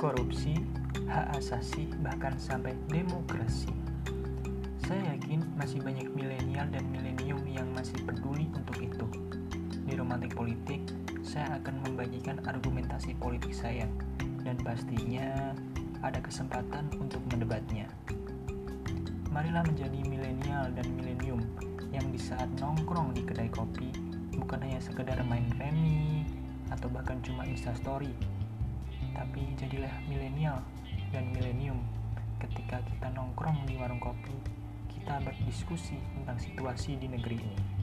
korupsi, hak asasi, bahkan sampai demokrasi. Saya yakin masih banyak milenial dan milenium yang masih peduli untuk itu. Di Romantik Politik, saya akan membagikan argumentasi politik saya, dan pastinya ada kesempatan untuk mendebatnya. Marilah menjadi milenial dan milenium yang di saat nongkrong di kedai kopi bukan hanya sekedar main remi atau bahkan cuma instastory, tapi jadilah milenial dan milenium ketika kita nongkrong di warung kopi, kita berdiskusi tentang situasi di negeri ini.